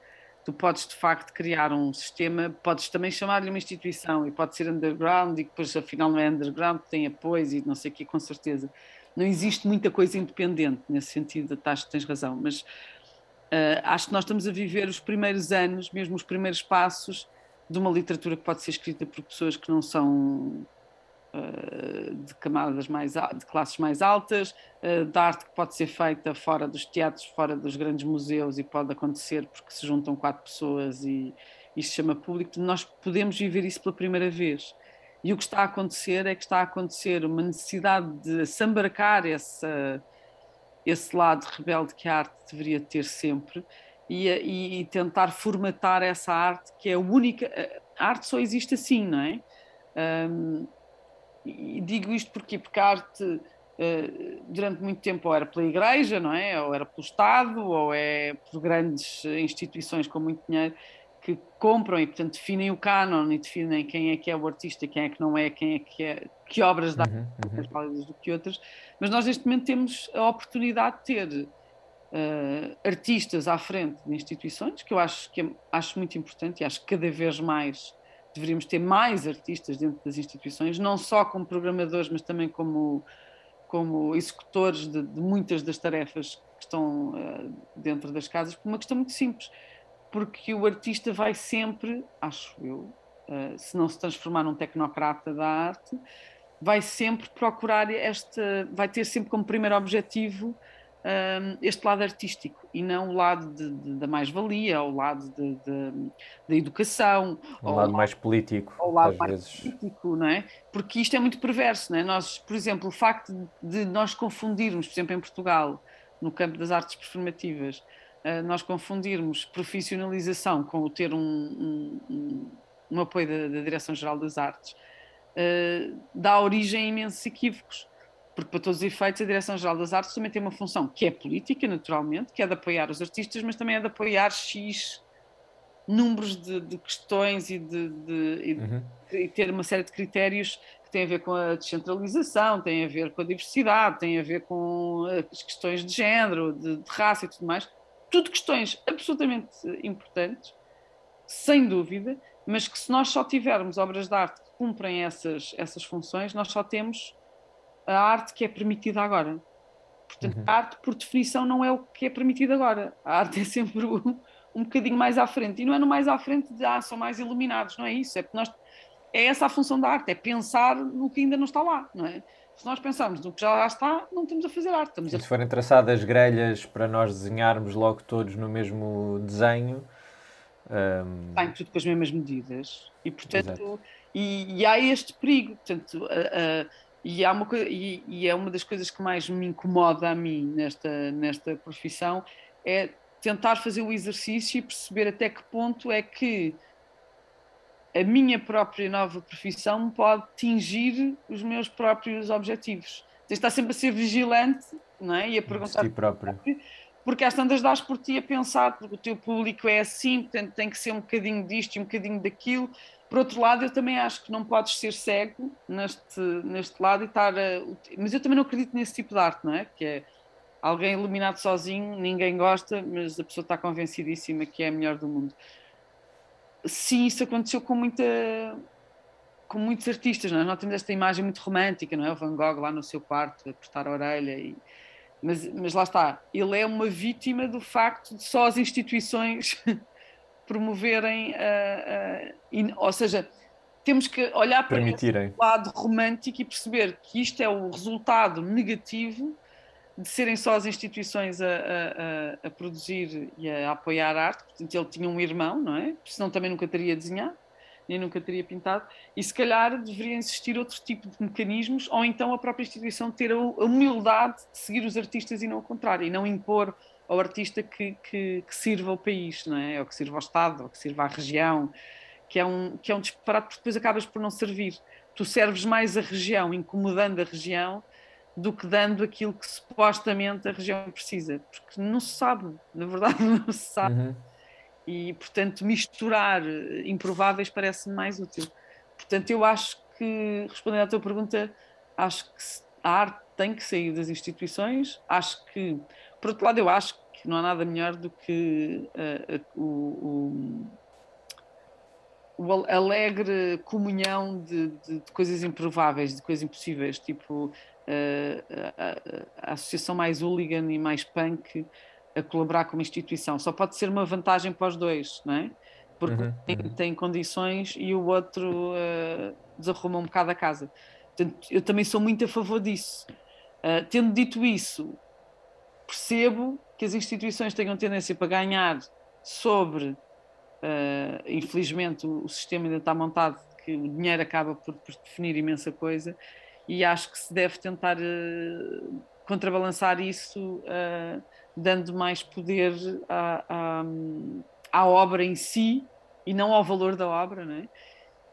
Tu podes de facto criar um sistema, podes também chamar-lhe uma instituição e pode ser underground e depois afinal não é underground, tem apoios e não sei o que, com certeza. Não existe muita coisa independente nesse sentido, que tens razão, mas Uh, acho que nós estamos a viver os primeiros anos, mesmo os primeiros passos, de uma literatura que pode ser escrita por pessoas que não são de camadas mais de classes mais altas, uh, da arte que pode ser feita fora dos teatros, fora dos grandes museus e pode acontecer porque se juntam quatro pessoas e, e se chama público. Nós podemos viver isso pela primeira vez. E o que está a acontecer é que está a acontecer uma necessidade de se embarcar esse lado rebelde que a arte deveria ter sempre e, e, tentar formatar essa arte que é a única. A arte só existe assim, não é? Um, e digo isto porque, porque a arte uh, durante muito tempo ou era pela igreja, não é? Ou era pelo Estado, ou é por grandes instituições com muito dinheiro que compram e, portanto, definem o canon e definem quem é que é o artista, quem é que não é, quem é que é, que obras dá uhum, uhum. mais válidas do que outras. Mas nós, neste momento, temos a oportunidade de ter uh, artistas à frente de instituições, que eu acho que é, acho muito importante e acho que cada vez mais deveríamos ter mais artistas dentro das instituições, não só como programadores, mas também como, como executores de, de muitas das tarefas que estão uh, dentro das casas, por uma questão muito simples. Porque o artista vai sempre, acho eu, uh, se não se transformar num tecnocrata da arte, vai sempre procurar esta, vai ter sempre como primeiro objetivo uh, este lado artístico e não o lado de, de, da mais-valia, o lado de, da educação. O lado mais político. O lado mais vezes. político, não é? Porque isto é muito perverso, não é? Nós, por exemplo, o facto de nós confundirmos, por exemplo, em Portugal, no campo das artes performativas, nós confundirmos profissionalização com o ter um, um, um, um apoio da, da Direção-Geral das Artes, uh, dá origem a imensos equívocos. Porque, para todos os efeitos, a Direção-Geral das Artes também tem uma função que é política, naturalmente, que é de apoiar os artistas, mas também é de apoiar X números de, de questões e de, de e, uhum. e ter uma série de critérios que têm a ver com a descentralização, têm a ver com a diversidade, têm a ver com as questões de género, de, de raça e tudo mais tudo questões absolutamente importantes, sem dúvida, mas que se nós só tivermos obras de arte que cumprem essas, essas funções, nós só temos a arte que é permitida agora. Portanto, uhum. a arte, por definição, não é o que é permitido agora. A arte é sempre o, um bocadinho mais à frente. E não é no mais à frente de, ah, são mais iluminados, não é isso. É nós, é essa a função da arte, é pensar no que ainda não está lá, não é? Se nós pensarmos no que já lá está, não estamos a fazer arte. Estamos e a... se forem traçadas grelhas para nós desenharmos logo todos no mesmo desenho... Um... Tem tudo com as mesmas medidas. E, portanto, e, e, há este perigo. Portanto, e, há uma coisa, e, e, é uma das coisas que mais me incomoda a mim nesta, nesta profissão, é tentar fazer o exercício e perceber até que ponto é que a minha própria nova profissão pode atingir os meus próprios objetivos. Tens de estar sempre a ser vigilante não é? e a perguntar. Ti próprio. Porque às tantas dás por ti a pensar, porque o teu público é assim, portanto tem que ser um bocadinho disto e um bocadinho daquilo. Por outro lado, eu também acho que não podes ser cego neste, neste lado e estar. A... Mas eu também não acredito nesse tipo de arte, não é? Que é alguém iluminado sozinho, ninguém gosta, mas a pessoa está convencidíssima que é a melhor do mundo. Sim, isso aconteceu com muita com muitos artistas, não é? Nós temos esta imagem muito romântica, não é? O Van Gogh lá no seu quarto a cortar a orelha e mas, mas lá está, ele é uma vítima do facto de só as instituições <laughs> promoverem, uh, uh, ou seja, temos que olhar para o lado romântico e perceber que isto é o resultado negativo de serem só as instituições a, a, a, produzir e a apoiar a arte, portanto ele tinha um irmão, não é? Senão também nunca teria desenhado, nem nunca teria pintado, e se calhar deveria existir outro tipo de mecanismos, ou então a própria instituição ter a humildade de seguir os artistas e não o contrário, e não impor ao artista que, que, que sirva ao país, não é? Ou que sirva ao Estado, ou que sirva à região, que é um, que é um disparate, porque depois acabas por não servir. Tu serves mais a região, incomodando a região, do que dando aquilo que supostamente a região precisa, porque não se sabe, na verdade <laughs> não se sabe. Uhum. E, portanto, misturar improváveis parece-me mais útil. Portanto, eu acho que, respondendo à tua pergunta, acho que a arte tem que sair das instituições. Acho que, por outro lado, eu acho que não há nada melhor do que uh, uh, o, o, o, alegre comunhão de, de, de, coisas improváveis, de coisas impossíveis, tipo a, a, associação mais hooligan e mais punk a colaborar com uma instituição. Só pode ser uma vantagem para os dois, não é? Porque uhum, tem, uhum. tem, condições e o outro uh, desarruma um bocado a casa. Portanto, eu também sou muito a favor disso. Uh, tendo dito isso, percebo que as instituições tenham tendência para ganhar sobre, uh, infelizmente, o, sistema ainda está montado, que o dinheiro acaba por, por definir imensa coisa, e acho que se deve tentar uh, contrabalançar isso uh, dando mais poder à, à, obra em si e não ao valor da obra, não é?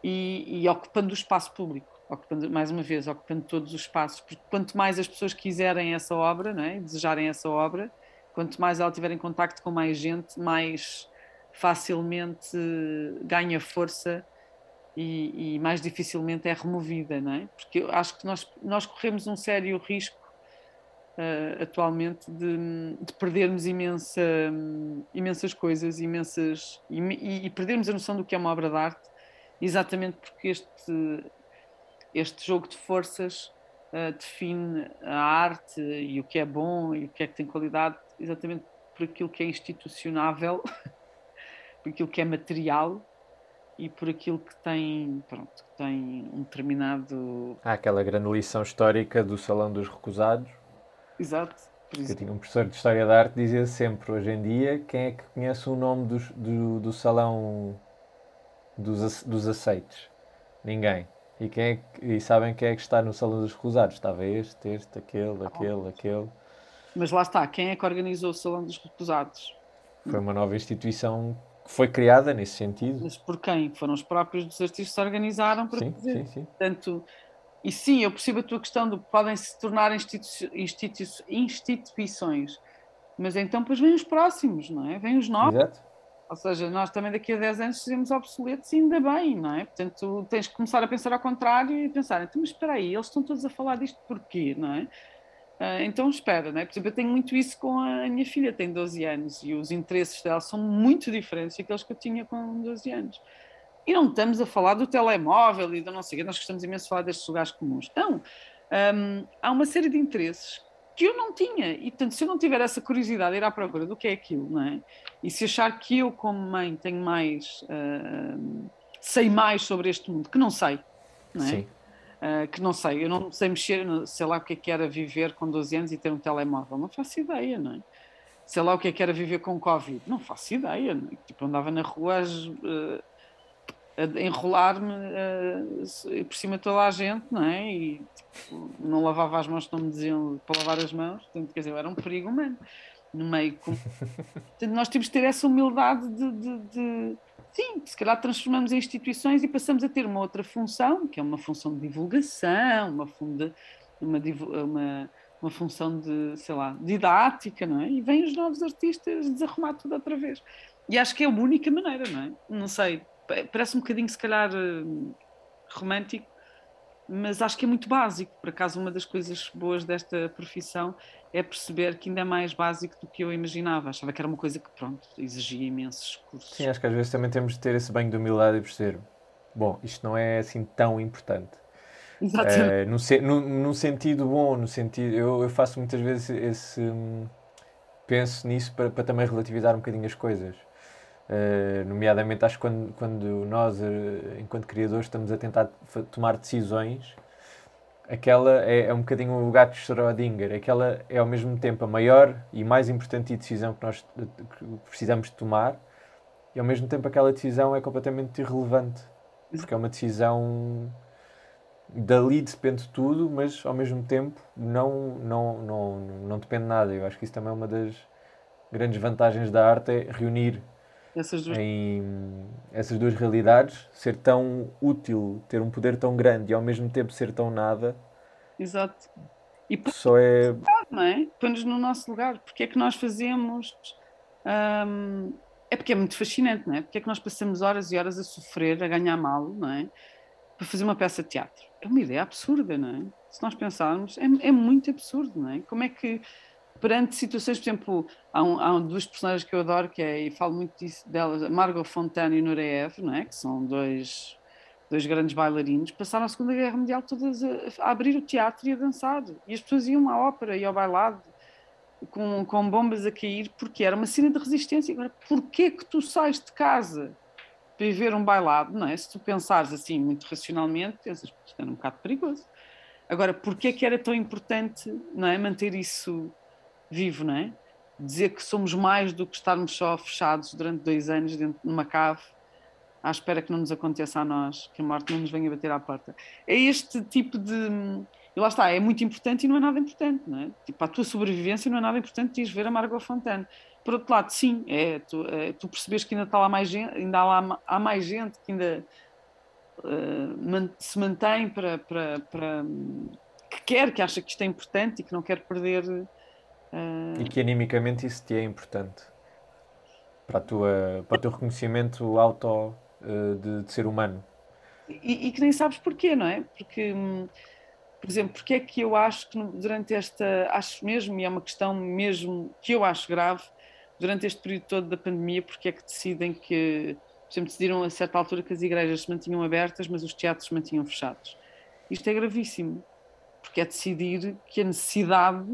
e, e ocupando o espaço público, ocupando, mais uma vez, ocupando todos os espaços, porque quanto mais as pessoas quiserem essa obra, não é? desejarem essa obra, quanto mais ela tiver em contacto com mais gente, mais facilmente ganha força e, e, mais dificilmente é removida, não é? Porque eu acho que nós, nós corremos um sério risco uh, atualmente de, de, perdermos imensa, imensas coisas, imensas e, e, perdermos a noção do que é uma obra de arte, exatamente porque este, este jogo de forças uh, define a arte e o que é bom e o que é que tem qualidade, exatamente por aquilo que é institucionável, <laughs> por aquilo que é material e por aquilo que tem, pronto, que tem um determinado. Há aquela grande lição histórica do Salão dos Recusados. Exato. Eu tinha um professor de História da Arte dizia sempre, hoje em dia, quem é que conhece o nome dos, do, do Salão dos, dos Aceites? Ninguém. E, quem é que, e sabem quem é que está no Salão dos Recusados? Estava este, este, aquele, aquele, aquele. Mas lá está, quem é que organizou o Salão dos Recusados? Foi uma nova instituição foi criada nesse sentido. Mas por quem? Foram os próprios dos artistas que se organizaram para sim, fazer. Sim, sim. Portanto, e sim, eu percebo a tua questão de que podem se tornar institu institu instituições, mas então depois vêm os próximos, não é? Vêm os novos. Exato. Ou seja, nós também daqui a 10 anos seremos obsoletos e ainda bem, não é? Portanto, tens que começar a pensar ao contrário e pensar, então, mas espera aí, eles estão todos a falar disto porquê, não é? Uh, então espera, né? Por exemplo, eu tenho muito isso com a minha filha, tem 12 anos, e os interesses dela são muito diferentes daqueles que eu tinha com 12 anos. E não estamos a falar do telemóvel e da não sei o nós gostamos imenso de falar destes lugares comuns. Então, há uma série de interesses que eu não tinha. E, portanto, se eu não tiver essa curiosidade de ir à procura do que é aquilo, não é? E se achar que eu, como mãe, tenho mais. Uh, sei mais sobre este mundo, que não sei, não é? Sim. Uh, que não sei, eu não sei mexer, sei lá o que é que era viver com 12 anos e ter um telemóvel, não faço ideia, não é? Sei lá o que é que era viver com Covid, não faço ideia, não é? Tipo, andava na rua uh, a enrolar-me uh, por cima de toda a gente, não é? E tipo, não lavava as mãos, não me diziam para lavar as mãos, portanto, quer dizer, eu era um perigo humano no meio. Com... <laughs> Portanto, nós temos de ter essa humildade de, de, de, Sim, se calhar transformamos em instituições e passamos a ter uma outra função, que é uma função de divulgação, uma, funda, uma, uma, uma função de, sei lá, didática, não é? E vêm os novos artistas desarrumar tudo outra vez. E acho que é a única maneira, não é? Não sei, parece um bocadinho, se calhar, eh, romântico, mas acho que é muito básico. Por acaso, uma das coisas boas desta profissão é perceber que ainda é mais básico do que eu imaginava. Achava que era uma coisa que, pronto, exigia imensos cursos. Sim, acho que às vezes também temos de ter esse banho de humildade e perceber, bom, isto não é assim tão importante. Exatamente. Uh, no, no, no, sentido bom, no sentido... Eu, eu faço muitas vezes esse... Hum, penso nisso para, para também relativizar um bocadinho as coisas. Uh, nomeadamente, acho que quando, quando nós, uh, enquanto criadores, estamos a tentar tomar decisões aquela é, é um bocadinho o gato de Schrödinger, aquela é ao mesmo tempo a maior e mais importante decisão que nós que precisamos de tomar e ao mesmo tempo aquela decisão é completamente irrelevante, porque é uma decisão dali depende tudo, mas ao mesmo tempo não, não, não, não depende nada. Eu acho que isso também é uma das grandes vantagens da arte, é reunir essas duas... em essas duas realidades, ser tão útil, ter um poder tão grande e ao mesmo tempo ser tão nada. Exato. E só é. Não é? Põe-nos no nosso lugar. Porque é que nós fazemos. Hum, é porque é muito fascinante, não é? Porque é que nós passamos horas e horas a sofrer, a ganhar mal, não é? Para fazer uma peça de teatro. É uma ideia absurda, não é? Se nós pensarmos, é, é muito absurdo, não é? Como é que perante situações, por exemplo, há, um, há duas personagens que eu adoro, que é, e falo muito delas, Margot Fontaine e Nureyev, não é? que são dois, dois grandes bailarinos, passaram a Segunda Guerra Mundial todas a, a, abrir o teatro e a dançar. E as pessoas iam à ópera e ao bailado com, com bombas a cair, porque era uma cena de resistência. Agora, porquê que tu sais de casa para ir ver um bailado, não é? Se tu pensares assim muito racionalmente, pensas, isto era um bocado perigoso. Agora, porquê que era tão importante não é, manter isso vivo, não é? Dizer que somos mais do que estarmos só fechados durante dois anos dentro de uma cave à espera que não nos aconteça a nós, que a morte não nos venha bater à porta. É este tipo de. E lá está, é muito importante e não é nada importante, não é? Tipo, a tua sobrevivência não é nada importante ires ver a Margot Fontaine. Por outro lado, sim, é tu, é, tu percebes que ainda está lá mais gente, ainda há, lá, há mais gente que ainda uh, se mantém para, para, para, que quer, que acha que isto é importante e que não quer perder e que animicamente isso te é importante para, a tua, para o teu reconhecimento auto uh, de, de, ser humano. E, e, que nem sabes porquê, não é? Porque, hum, por exemplo, porque é que eu acho que durante esta, acho mesmo, e é uma questão mesmo que eu acho grave, durante este período todo da pandemia, porque é que decidem que, por exemplo, decidiram a certa altura que as igrejas se mantinham abertas, mas os teatros se mantinham fechados. Isto é gravíssimo, porque é decidir que a necessidade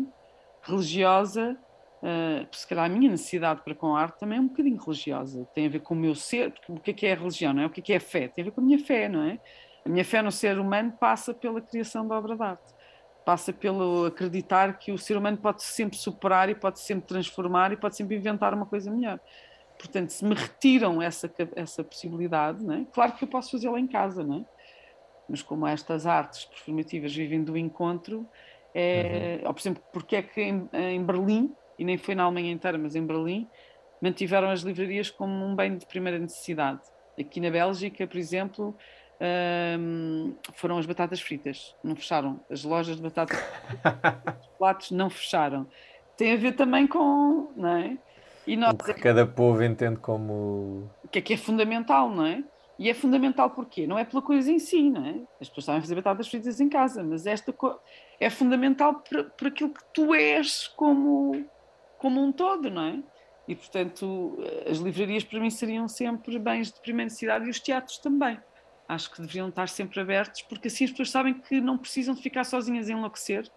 religiosa, uh, se calhar a minha necessidade para com a arte também é um bocadinho religiosa, tem a ver com o meu ser, o que é que é religião, não é? O que é que é fé? Tem a ver com a minha fé, não é? A minha fé no ser humano passa pela criação da obra de arte, passa pelo acreditar que o ser humano pode sempre superar e pode sempre transformar e pode sempre inventar uma coisa melhor. Portanto, se me retiram essa, essa possibilidade, não é? claro que eu posso fazê-la em casa, não é? mas como estas artes performativas vivem do encontro, é, uhum. Ou, por exemplo, porque é que em, em, Berlim, e nem foi na Alemanha inteira, mas em Berlim, mantiveram as livrarias como um bem de primeira necessidade. Aqui na Bélgica, por exemplo, um, foram as batatas fritas, não fecharam. As lojas de batatas fritas, pratos não fecharam. Tem a ver também com. Não é? E nós, o que cada povo entende como. O que é que é fundamental, não é? E é fundamental porquê? Não é pela coisa em si, não é? As pessoas sabem fazer batatas fritas em casa, mas esta é fundamental para, para aquilo que tu és como, como um todo, não é? E, portanto, as livrarias para mim seriam sempre bens de primeira necessidade e os teatros também. Acho que deveriam estar sempre abertos, porque assim as pessoas sabem que não precisam de ficar sozinhas a enlouquecer,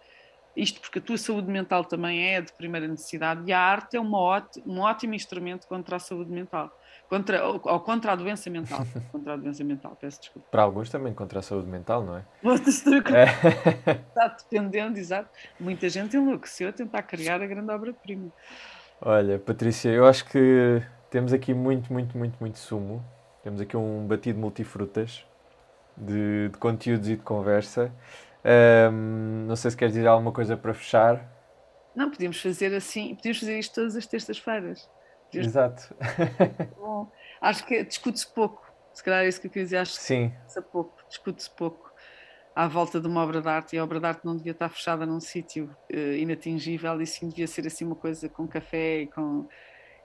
isto porque a tua saúde mental também é de primeira necessidade e a arte é uma ótimo, um ótimo instrumento contra a saúde mental. Contra, ou, ou contra a doença mental. <laughs> contra a doença mental, peço desculpa. Para alguns também contra a saúde mental, não é? <laughs> é. Está dependendo, exato. Muita gente enlouqueceu a tentar criar a grande obra-prima. Olha, Patrícia, eu acho que temos aqui muito, muito, muito, muito sumo. Temos aqui um batido multifrutas de, de conteúdos e de conversa. Um, não sei se queres dizer alguma coisa para fechar. Não, podíamos fazer assim, podíamos fazer isto todas as terças-feiras. Exato. <laughs> Bom, acho que discute-se pouco. Se calhar é isso que eu quis dizer. Acho Sim. que pouco, discute-se pouco à volta de uma obra de arte e a obra de arte não devia estar fechada num sítio uh, inatingível e sim devia ser assim uma coisa com café e com,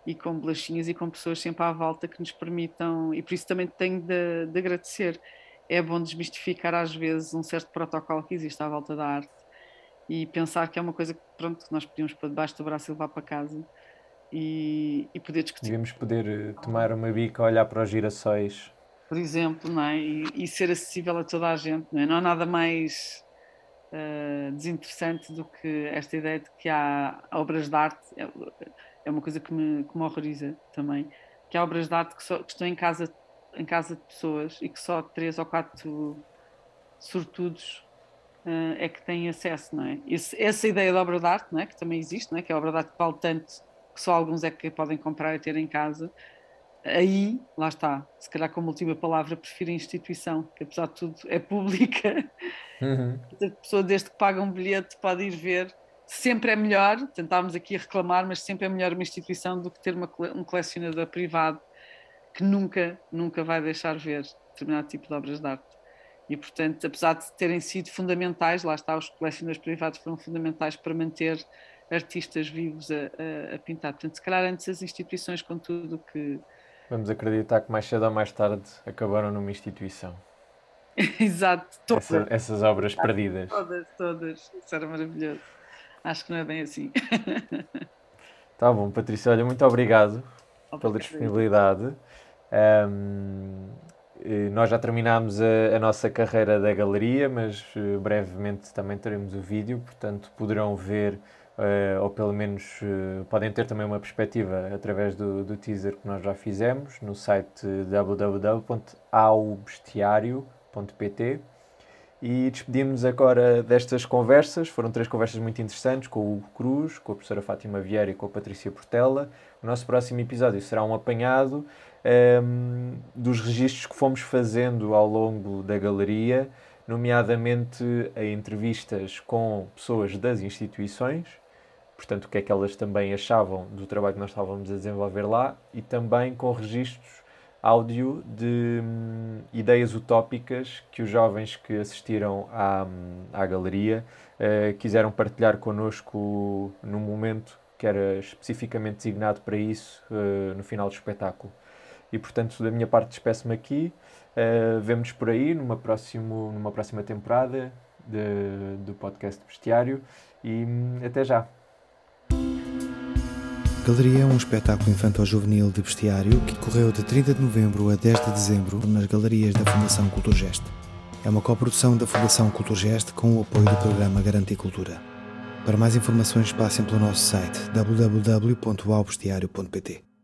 e com bolachinhas e com pessoas sempre à volta que nos permitam, e por isso também tenho de, de agradecer. É bom desmistificar às vezes um certo protocolo que existe à volta da arte e pensar que é uma coisa que pronto, nós podíamos pôr debaixo do braço e levar para casa e, e poder discutir. Devemos poder eh, tomar uma bica, olhar para os girassóis. Por exemplo, não é? e, e ser acessível a toda a gente. Não, é? não há nada mais uh, desinteressante do que esta ideia de que há obras de arte. É, é uma coisa que me, que me horroriza também. Que há obras de arte que, só, que estão em casa, em casa de pessoas e que só três ou quatro sortudos uh, é que têm acesso, não é? Esse, essa ideia de obra de arte, não é? Que também existe, não é? Que é a obra de arte que vale tanto só alguns é que podem comprar e ter em casa, aí, lá está, se calhar como última palavra, prefiro a instituição, que apesar de tudo é pública. Uhum. A pessoa, desde que paga um bilhete, pode ir ver. Sempre é melhor, tentámos aqui reclamar, mas sempre é melhor uma instituição do que ter uma, um colecionador privado que nunca, nunca vai deixar ver determinado tipo de obras de arte. E, portanto, apesar de terem sido fundamentais, lá está, os colecionadores privados foram fundamentais para manter artistas vivos a, a, pintar. Portanto, se calhar antes as instituições com tudo que. Vamos acreditar que mais cedo ou mais tarde acabaram numa instituição. <laughs> Exato, todas. Essa, essas obras perdidas. Todas, todas. Isso era maravilhoso. Acho que não é bem assim. <laughs> Tá bom, Patrícia, olha, muito obrigado, obrigado. pela disponibilidade. Um, nós já terminámos a, a, nossa carreira da galeria, mas uh, brevemente também teremos o vídeo, portanto poderão ver Uh, ou pelo menos uh, podem ter também uma perspectiva através do, do, teaser que nós já fizemos no site www.aubestiario.pt e despedimos agora destas conversas, foram três conversas muito interessantes com o Hugo Cruz, com a professora Fátima Vieira e com a Patrícia Portela. O nosso próximo episódio será um apanhado um, ehm, dos registros que fomos fazendo ao longo da galeria, nomeadamente a entrevistas com pessoas das instituições, portanto, o que é que elas também achavam do trabalho que nós estávamos a desenvolver lá e também com registros áudio de hum, ideias utópicas que os jovens que assistiram à, hum, à galeria uh, quiseram partilhar connosco num momento que era especificamente designado para isso uh, no final do espetáculo. E portanto, da minha parte, despeço-me aqui. Uh, Vemo-nos por aí numa, próximo, numa próxima temporada de, do podcast Bestiário e hum, até já. Galeria é um espetáculo infantil-juvenil de bestiário que correu de 30 de novembro a 10 de dezembro nas galerias da Fundação Culturgest. É uma coprodução da Fundação Culturgest com o apoio do programa Garantir Cultura. Para mais informações passem pelo nosso site www.aubestiario.pt